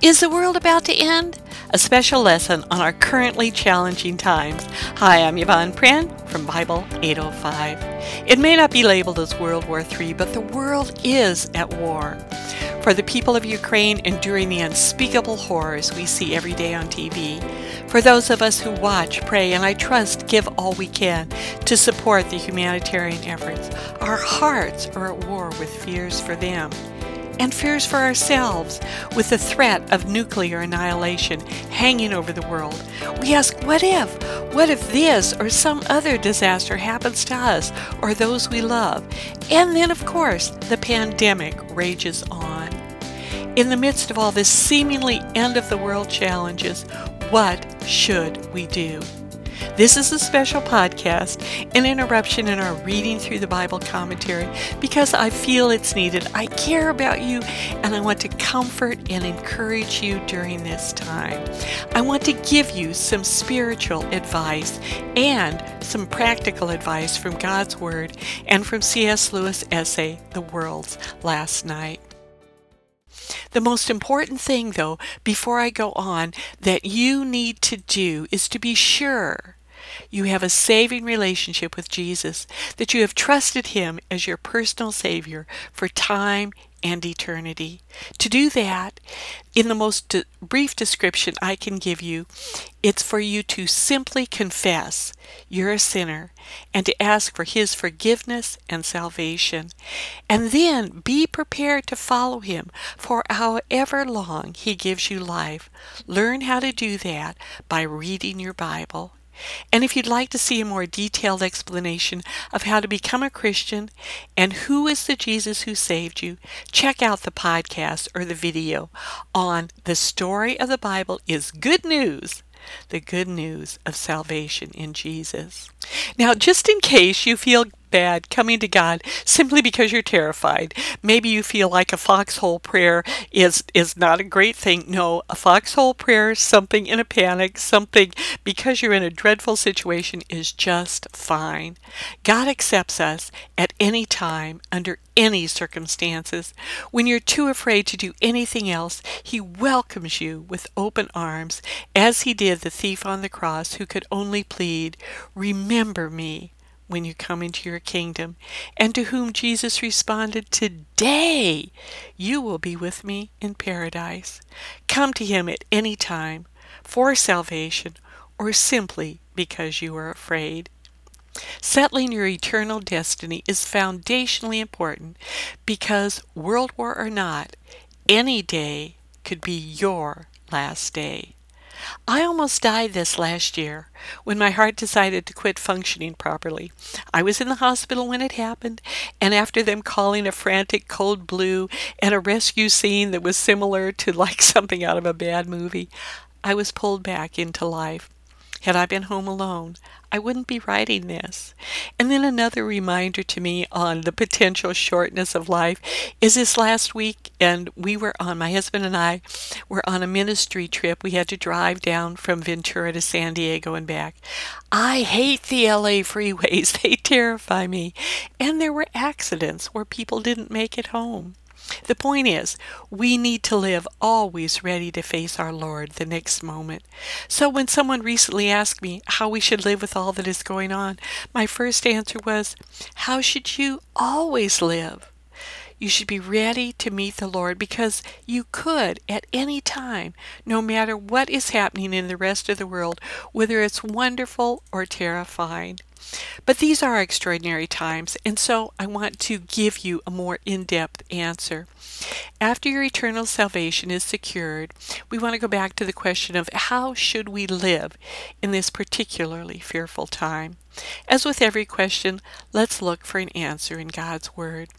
Is the world about to end? A special lesson on our currently challenging times. Hi, I'm Yvonne Prehn from Bible 805. It may not be labeled as World War III, but the world is at war. For the people of Ukraine enduring the unspeakable horrors we see every day on TV. For those of us who watch, pray, and I trust give all we can to support the humanitarian efforts, our hearts are at war with fears for them and fears for ourselves with the threat of nuclear annihilation hanging over the world. We ask, what if? What if this or some other disaster happens to us or those we love? And then, of course, the pandemic rages on. In the midst of all this seemingly end of the world challenges, what should we do? This is a special podcast, an interruption in our reading through the Bible commentary, because I feel it's needed. I care about you and I want to comfort and encourage you during this time. I want to give you some spiritual advice and some practical advice from God's Word and from C.S. Lewis' essay, The World's Last Night. The most important thing, though, before I go on, that you need to do is to be sure you have a saving relationship with Jesus, that you have trusted Him as your personal Savior for time and eternity. To do that, in the most brief description I can give you, it's for you to simply confess you're a sinner and to ask for His forgiveness and salvation. And then be prepared to follow Him for however long He gives you life. Learn how to do that by reading your Bible and if you'd like to see a more detailed explanation of how to become a Christian and who is the Jesus who saved you, check out the podcast or the video on The Story of the Bible is Good News the good news of salvation in Jesus. Now, just in case you feel bad coming to God simply because you're terrified. Maybe you feel like a foxhole prayer is is not a great thing. No, a foxhole prayer, something in a panic, something because you're in a dreadful situation is just fine. God accepts us at any time under any circumstances. When you're too afraid to do anything else, he welcomes you with open arms as he did the thief on the cross who could only plead, "Remember me." When you come into your kingdom, and to whom Jesus responded, Today you will be with me in paradise. Come to him at any time for salvation or simply because you are afraid. Settling your eternal destiny is foundationally important because, world war or not, any day could be your last day. I almost died this last year when my heart decided to quit functioning properly. I was in the hospital when it happened, and after them calling a frantic code blue and a rescue scene that was similar to like something out of a bad movie, I was pulled back into life. Had I been home alone, I wouldn't be writing this. And then another reminder to me on the potential shortness of life is this last week, and we were on, my husband and I were on a ministry trip. We had to drive down from Ventura to San Diego and back. I hate the LA freeways, they terrify me. And there were accidents where people didn't make it home. The point is, we need to live always ready to face our Lord the next moment. So when someone recently asked me how we should live with all that is going on, my first answer was, How should you always live? You should be ready to meet the Lord because you could at any time, no matter what is happening in the rest of the world, whether it's wonderful or terrifying. But these are extraordinary times, and so I want to give you a more in depth answer. After your eternal salvation is secured, we want to go back to the question of how should we live in this particularly fearful time? As with every question, let's look for an answer in God's Word.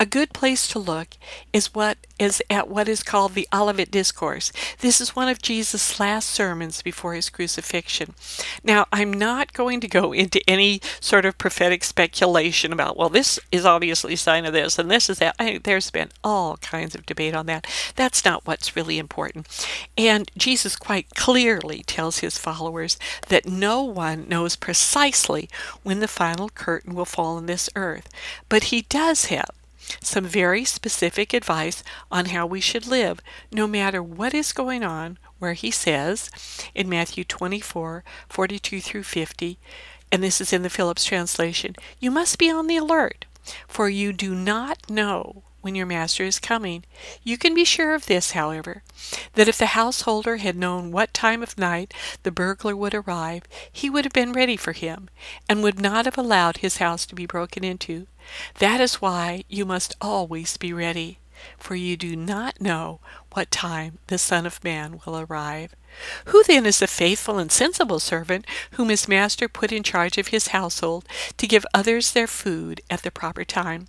A good place to look is what is at what is called the Olivet Discourse. This is one of Jesus' last sermons before his crucifixion. Now, I'm not going to go into any sort of prophetic speculation about, well, this is obviously a sign of this and this is that. I, there's been all kinds of debate on that. That's not what's really important. And Jesus quite clearly tells his followers that no one knows precisely when the final curtain will fall on this earth, but he does have some very specific advice on how we should live, no matter what is going on, where he says in Matthew 24 42 through 50, and this is in the Phillips translation, you must be on the alert, for you do not know when your master is coming. You can be sure of this, however, that if the householder had known what time of night the burglar would arrive, he would have been ready for him, and would not have allowed his house to be broken into. That is why you must always be ready, for you do not know what time the Son of Man will arrive. Who then is the faithful and sensible servant whom his master put in charge of his household to give others their food at the proper time?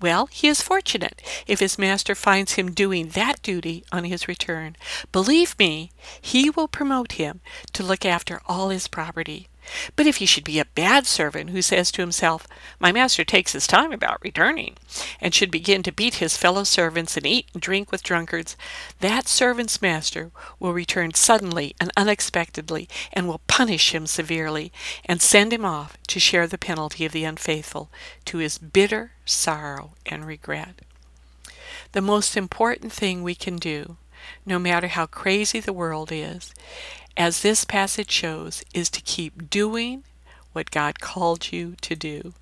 Well, he is fortunate if his master finds him doing that duty on his return. Believe me, he will promote him to look after all his property. But if he should be a bad servant who says to himself, My master takes his time about returning, and should begin to beat his fellow servants and eat and drink with drunkards, that servant's master will return suddenly and unexpectedly, and will punish him severely, and send him off to share the penalty of the unfaithful, to his bitter sorrow and regret. The most important thing we can do, no matter how crazy the world is, as this passage shows, is to keep doing what God called you to do.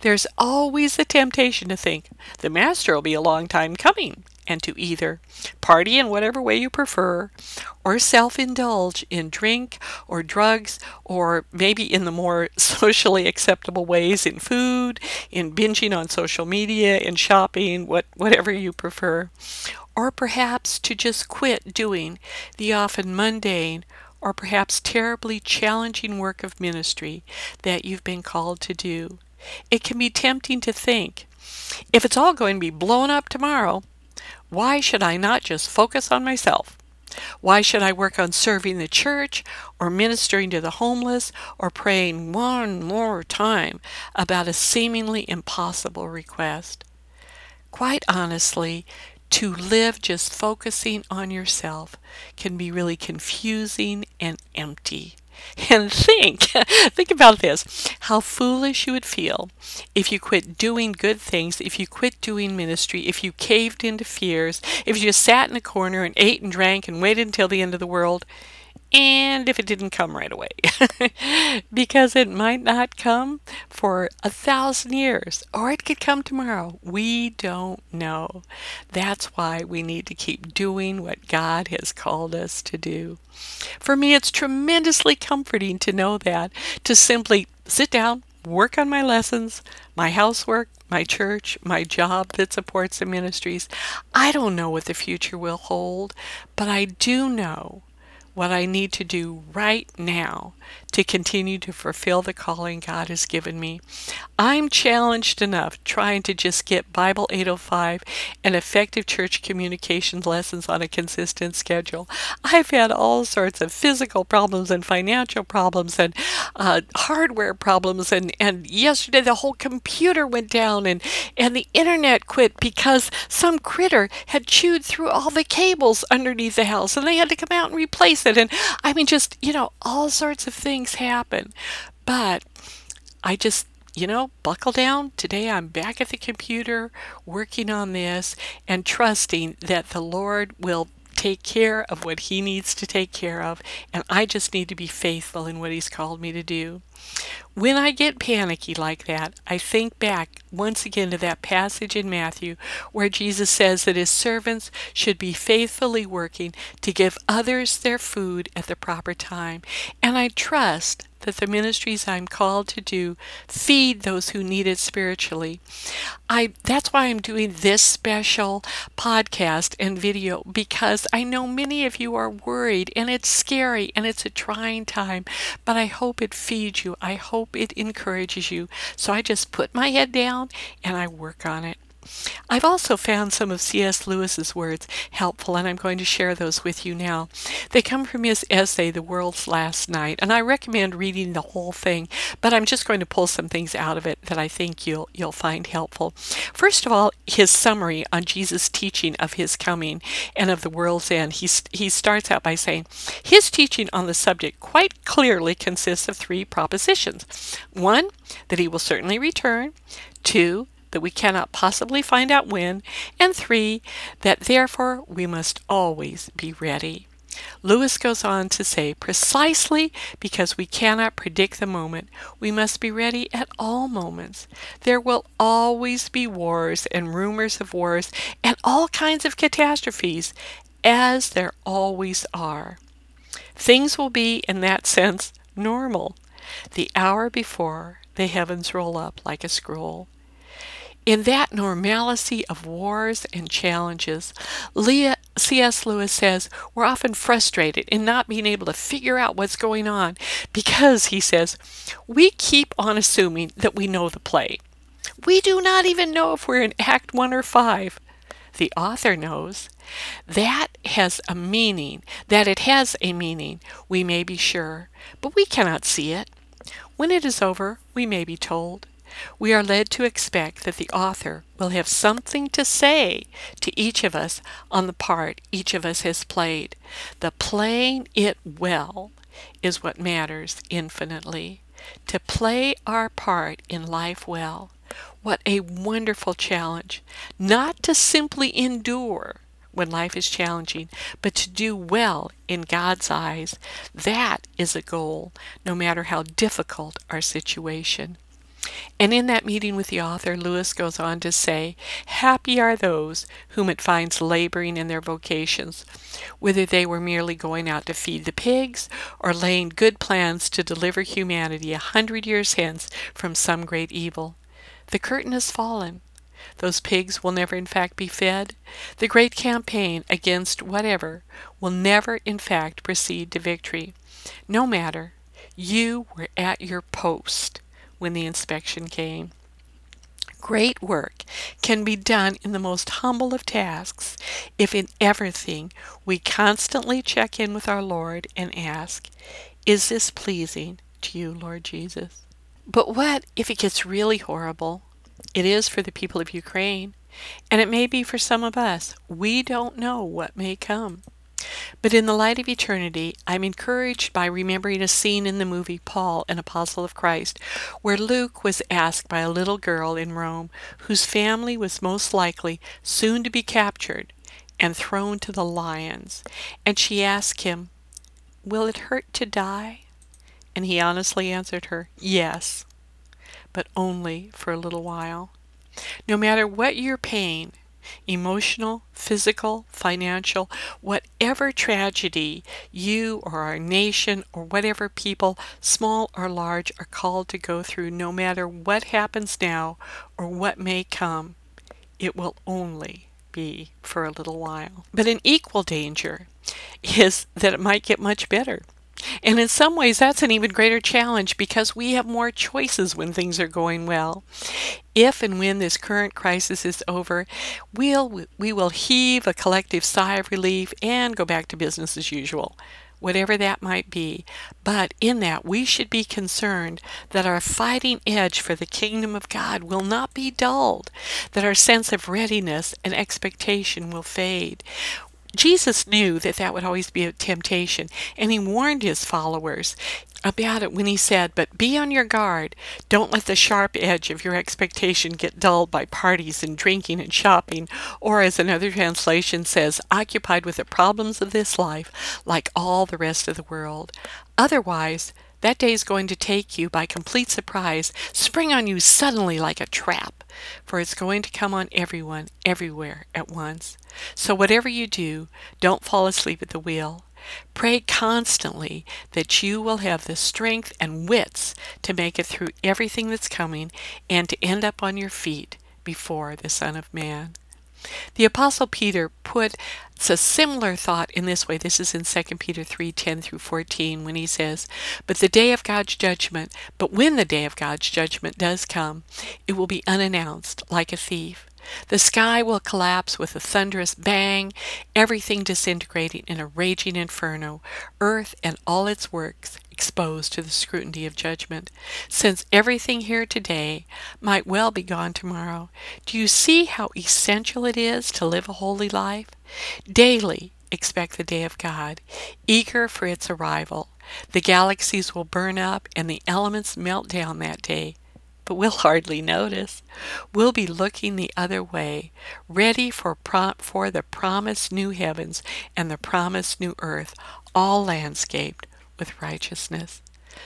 There's always the temptation to think, the Master will be a long time coming, and to either party in whatever way you prefer, or self indulge in drink or drugs, or maybe in the more socially acceptable ways in food, in binging on social media, in shopping, what, whatever you prefer. Or perhaps to just quit doing the often mundane or perhaps terribly challenging work of ministry that you've been called to do. It can be tempting to think, if it's all going to be blown up tomorrow, why should I not just focus on myself? Why should I work on serving the church or ministering to the homeless or praying one more time about a seemingly impossible request? Quite honestly, to live just focusing on yourself can be really confusing and empty. And think, think about this how foolish you would feel if you quit doing good things, if you quit doing ministry, if you caved into fears, if you just sat in a corner and ate and drank and waited until the end of the world and if it didn't come right away, because it might not come for a thousand years, or it could come tomorrow. We don't know. That's why we need to keep doing what God has called us to do. For me, it's tremendously comforting to know that, to simply sit down, work on my lessons, my housework, my church, my job that supports the ministries. I don't know what the future will hold, but I do know what I need to do right now to continue to fulfill the calling God has given me. I'm challenged enough trying to just get Bible 805 and effective church communications lessons on a consistent schedule. I've had all sorts of physical problems and financial problems and uh, hardware problems, and, and yesterday the whole computer went down and, and the internet quit because some critter had chewed through all the cables underneath the house and they had to come out and replace it. And I mean, just, you know, all sorts of things happen. But I just, you know, buckle down. Today I'm back at the computer working on this and trusting that the Lord will take care of what he needs to take care of, and I just need to be faithful in what he's called me to do. When I get panicky like that, I think back once again to that passage in Matthew where Jesus says that his servants should be faithfully working to give others their food at the proper time. And I trust that the ministries I'm called to do feed those who need it spiritually. I that's why I'm doing this special podcast and video because I know many of you are worried and it's scary and it's a trying time, but I hope it feeds I hope it encourages you. So I just put my head down and I work on it. I've also found some of C.S. Lewis's words helpful, and I'm going to share those with you now. They come from his essay, The World's Last Night, and I recommend reading the whole thing, but I'm just going to pull some things out of it that I think you'll you'll find helpful. First of all, his summary on Jesus' teaching of his coming and of the world's end. He, he starts out by saying, his teaching on the subject quite clearly consists of three propositions. One, that he will certainly return. Two, that we cannot possibly find out when, and three, that therefore we must always be ready. Lewis goes on to say, precisely because we cannot predict the moment, we must be ready at all moments. There will always be wars and rumors of wars and all kinds of catastrophes, as there always are. Things will be, in that sense, normal. The hour before, the heavens roll up like a scroll. In that normalcy of wars and challenges, Leah, C.S. Lewis says we're often frustrated in not being able to figure out what's going on because, he says, we keep on assuming that we know the play. We do not even know if we're in Act 1 or 5. The author knows. That has a meaning, that it has a meaning, we may be sure, but we cannot see it. When it is over, we may be told. We are led to expect that the author will have something to say to each of us on the part each of us has played. The playing it well is what matters infinitely. To play our part in life well. What a wonderful challenge. Not to simply endure when life is challenging, but to do well in God's eyes. That is a goal, no matter how difficult our situation. And in that meeting with the author, Lewis goes on to say, Happy are those whom it finds laboring in their vocations, whether they were merely going out to feed the pigs or laying good plans to deliver humanity a hundred years hence from some great evil. The curtain has fallen. Those pigs will never in fact be fed. The great campaign against whatever will never in fact proceed to victory. No matter, you were at your post when the inspection came. Great work can be done in the most humble of tasks if in everything we constantly check in with our Lord and ask, Is this pleasing to you, Lord Jesus? But what if it gets really horrible? It is for the people of Ukraine, and it may be for some of us. We don't know what may come. But in the light of eternity, I'm encouraged by remembering a scene in the movie Paul, an Apostle of Christ, where Luke was asked by a little girl in Rome whose family was most likely soon to be captured and thrown to the lions. And she asked him, Will it hurt to die? And he honestly answered her, Yes, but only for a little while. No matter what your pain, emotional, physical, financial, whatever tragedy you or our nation or whatever people, small or large, are called to go through, no matter what happens now or what may come, it will only be for a little while. But an equal danger is that it might get much better. And in some ways, that's an even greater challenge because we have more choices when things are going well. If and when this current crisis is over, we'll, we will heave a collective sigh of relief and go back to business as usual, whatever that might be. But in that, we should be concerned that our fighting edge for the kingdom of God will not be dulled, that our sense of readiness and expectation will fade. Jesus knew that that would always be a temptation, and he warned his followers about it when he said, But be on your guard. Don't let the sharp edge of your expectation get dulled by parties and drinking and shopping, or as another translation says, occupied with the problems of this life like all the rest of the world. Otherwise, that day is going to take you by complete surprise, spring on you suddenly like a trap, for it's going to come on everyone, everywhere, at once. So whatever you do, don't fall asleep at the wheel. Pray constantly that you will have the strength and wits to make it through everything that's coming and to end up on your feet before the Son of Man. The Apostle Peter put a similar thought in this way. This is in 2 Peter 3 10 through 14 when he says, But the day of God's judgment, but when the day of God's judgment does come, it will be unannounced like a thief. The sky will collapse with a thunderous bang, everything disintegrating in a raging inferno, earth and all its works exposed to the scrutiny of judgment. Since everything here today might well be gone tomorrow, do you see how essential it is to live a holy life? Daily expect the day of God, eager for its arrival. The galaxies will burn up and the elements melt down that day but we'll hardly notice. We'll be looking the other way, ready for, pro- for the promised new heavens and the promised new earth, all landscaped with righteousness.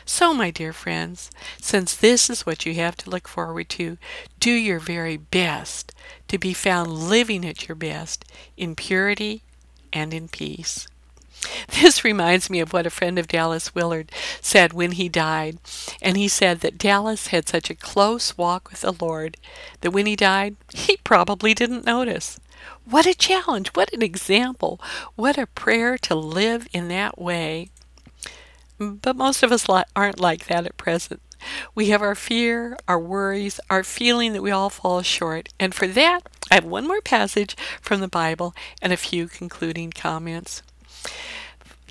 So, my dear friends, since this is what you have to look forward to, do your very best to be found living at your best in purity and in peace. This reminds me of what a friend of Dallas Willard said when he died. And he said that Dallas had such a close walk with the Lord that when he died, he probably didn't notice. What a challenge! What an example! What a prayer to live in that way. But most of us aren't like that at present. We have our fear, our worries, our feeling that we all fall short. And for that, I have one more passage from the Bible and a few concluding comments.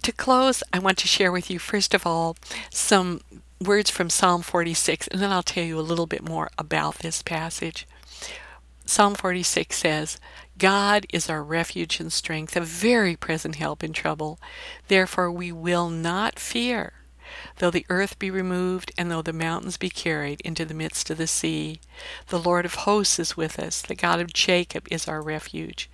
To close, I want to share with you, first of all, some words from Psalm 46, and then I'll tell you a little bit more about this passage. Psalm 46 says, God is our refuge and strength, a very present help in trouble. Therefore we will not fear, though the earth be removed, and though the mountains be carried into the midst of the sea. The Lord of hosts is with us, the God of Jacob is our refuge.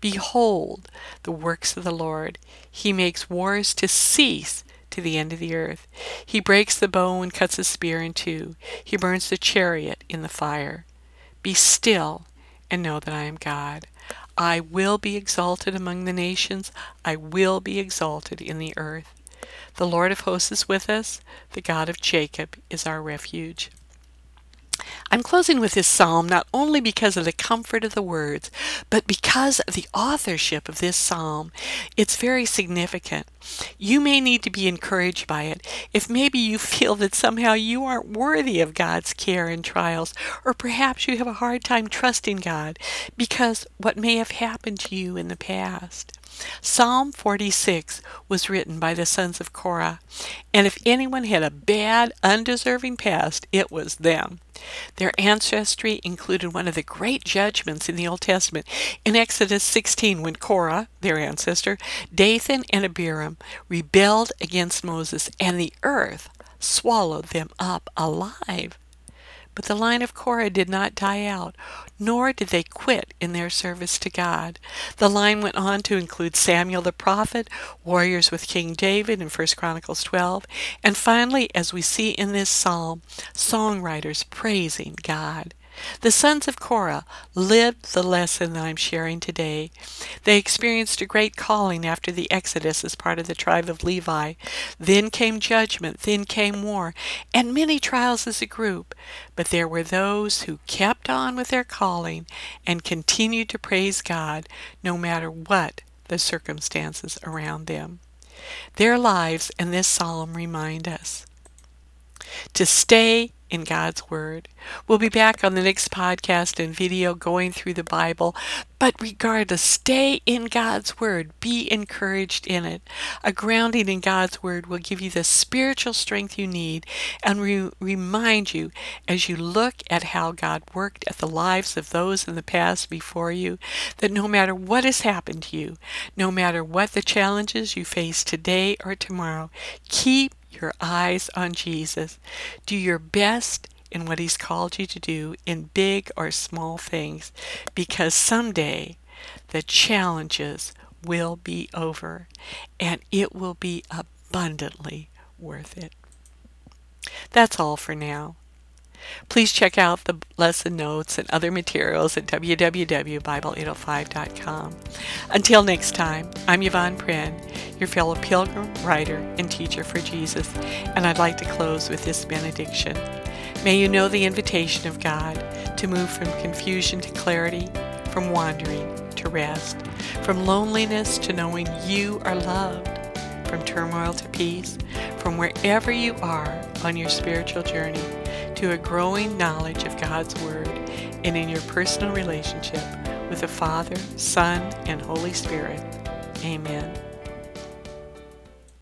Behold the works of the Lord. He makes wars to cease to the end of the earth. He breaks the bow and cuts the spear in two. He burns the chariot in the fire. Be still and know that I am God. I will be exalted among the nations. I will be exalted in the earth. The Lord of hosts is with us. The God of Jacob is our refuge. I'm closing with this psalm not only because of the comfort of the words, but because of the authorship of this psalm. It's very significant. You may need to be encouraged by it if maybe you feel that somehow you aren't worthy of God's care in trials, or perhaps you have a hard time trusting God because what may have happened to you in the past. Psalm 46 was written by the sons of Korah, and if anyone had a bad, undeserving past, it was them. Their ancestry included one of the great judgments in the Old Testament in Exodus 16 when Korah, their ancestor, Dathan, and Abiram rebelled against Moses, and the earth swallowed them up alive. But the line of Korah did not die out, nor did they quit in their service to God. The line went on to include Samuel the prophet, warriors with King David in 1 Chronicles 12, and finally, as we see in this psalm, songwriters praising God. The sons of Korah lived the lesson that I'm sharing today. They experienced a great calling after the Exodus as part of the tribe of Levi. Then came judgment, then came war, and many trials as a group. But there were those who kept on with their calling and continued to praise God no matter what the circumstances around them. Their lives and this psalm remind us to stay in God's Word. We'll be back on the next podcast and video going through the Bible. But regardless, stay in God's Word. Be encouraged in it. A grounding in God's Word will give you the spiritual strength you need and re- remind you as you look at how God worked at the lives of those in the past before you that no matter what has happened to you, no matter what the challenges you face today or tomorrow, keep your eyes on Jesus. Do your best in what He's called you to do in big or small things because someday the challenges will be over and it will be abundantly worth it. That's all for now. Please check out the lesson notes and other materials at www.bible805.com. Until next time, I'm Yvonne Prehn, your fellow pilgrim, writer, and teacher for Jesus, and I'd like to close with this benediction. May you know the invitation of God to move from confusion to clarity, from wandering to rest, from loneliness to knowing you are loved, from turmoil to peace, from wherever you are on your spiritual journey to a growing knowledge of God's Word and in your personal relationship with the Father, Son, and Holy Spirit. Amen.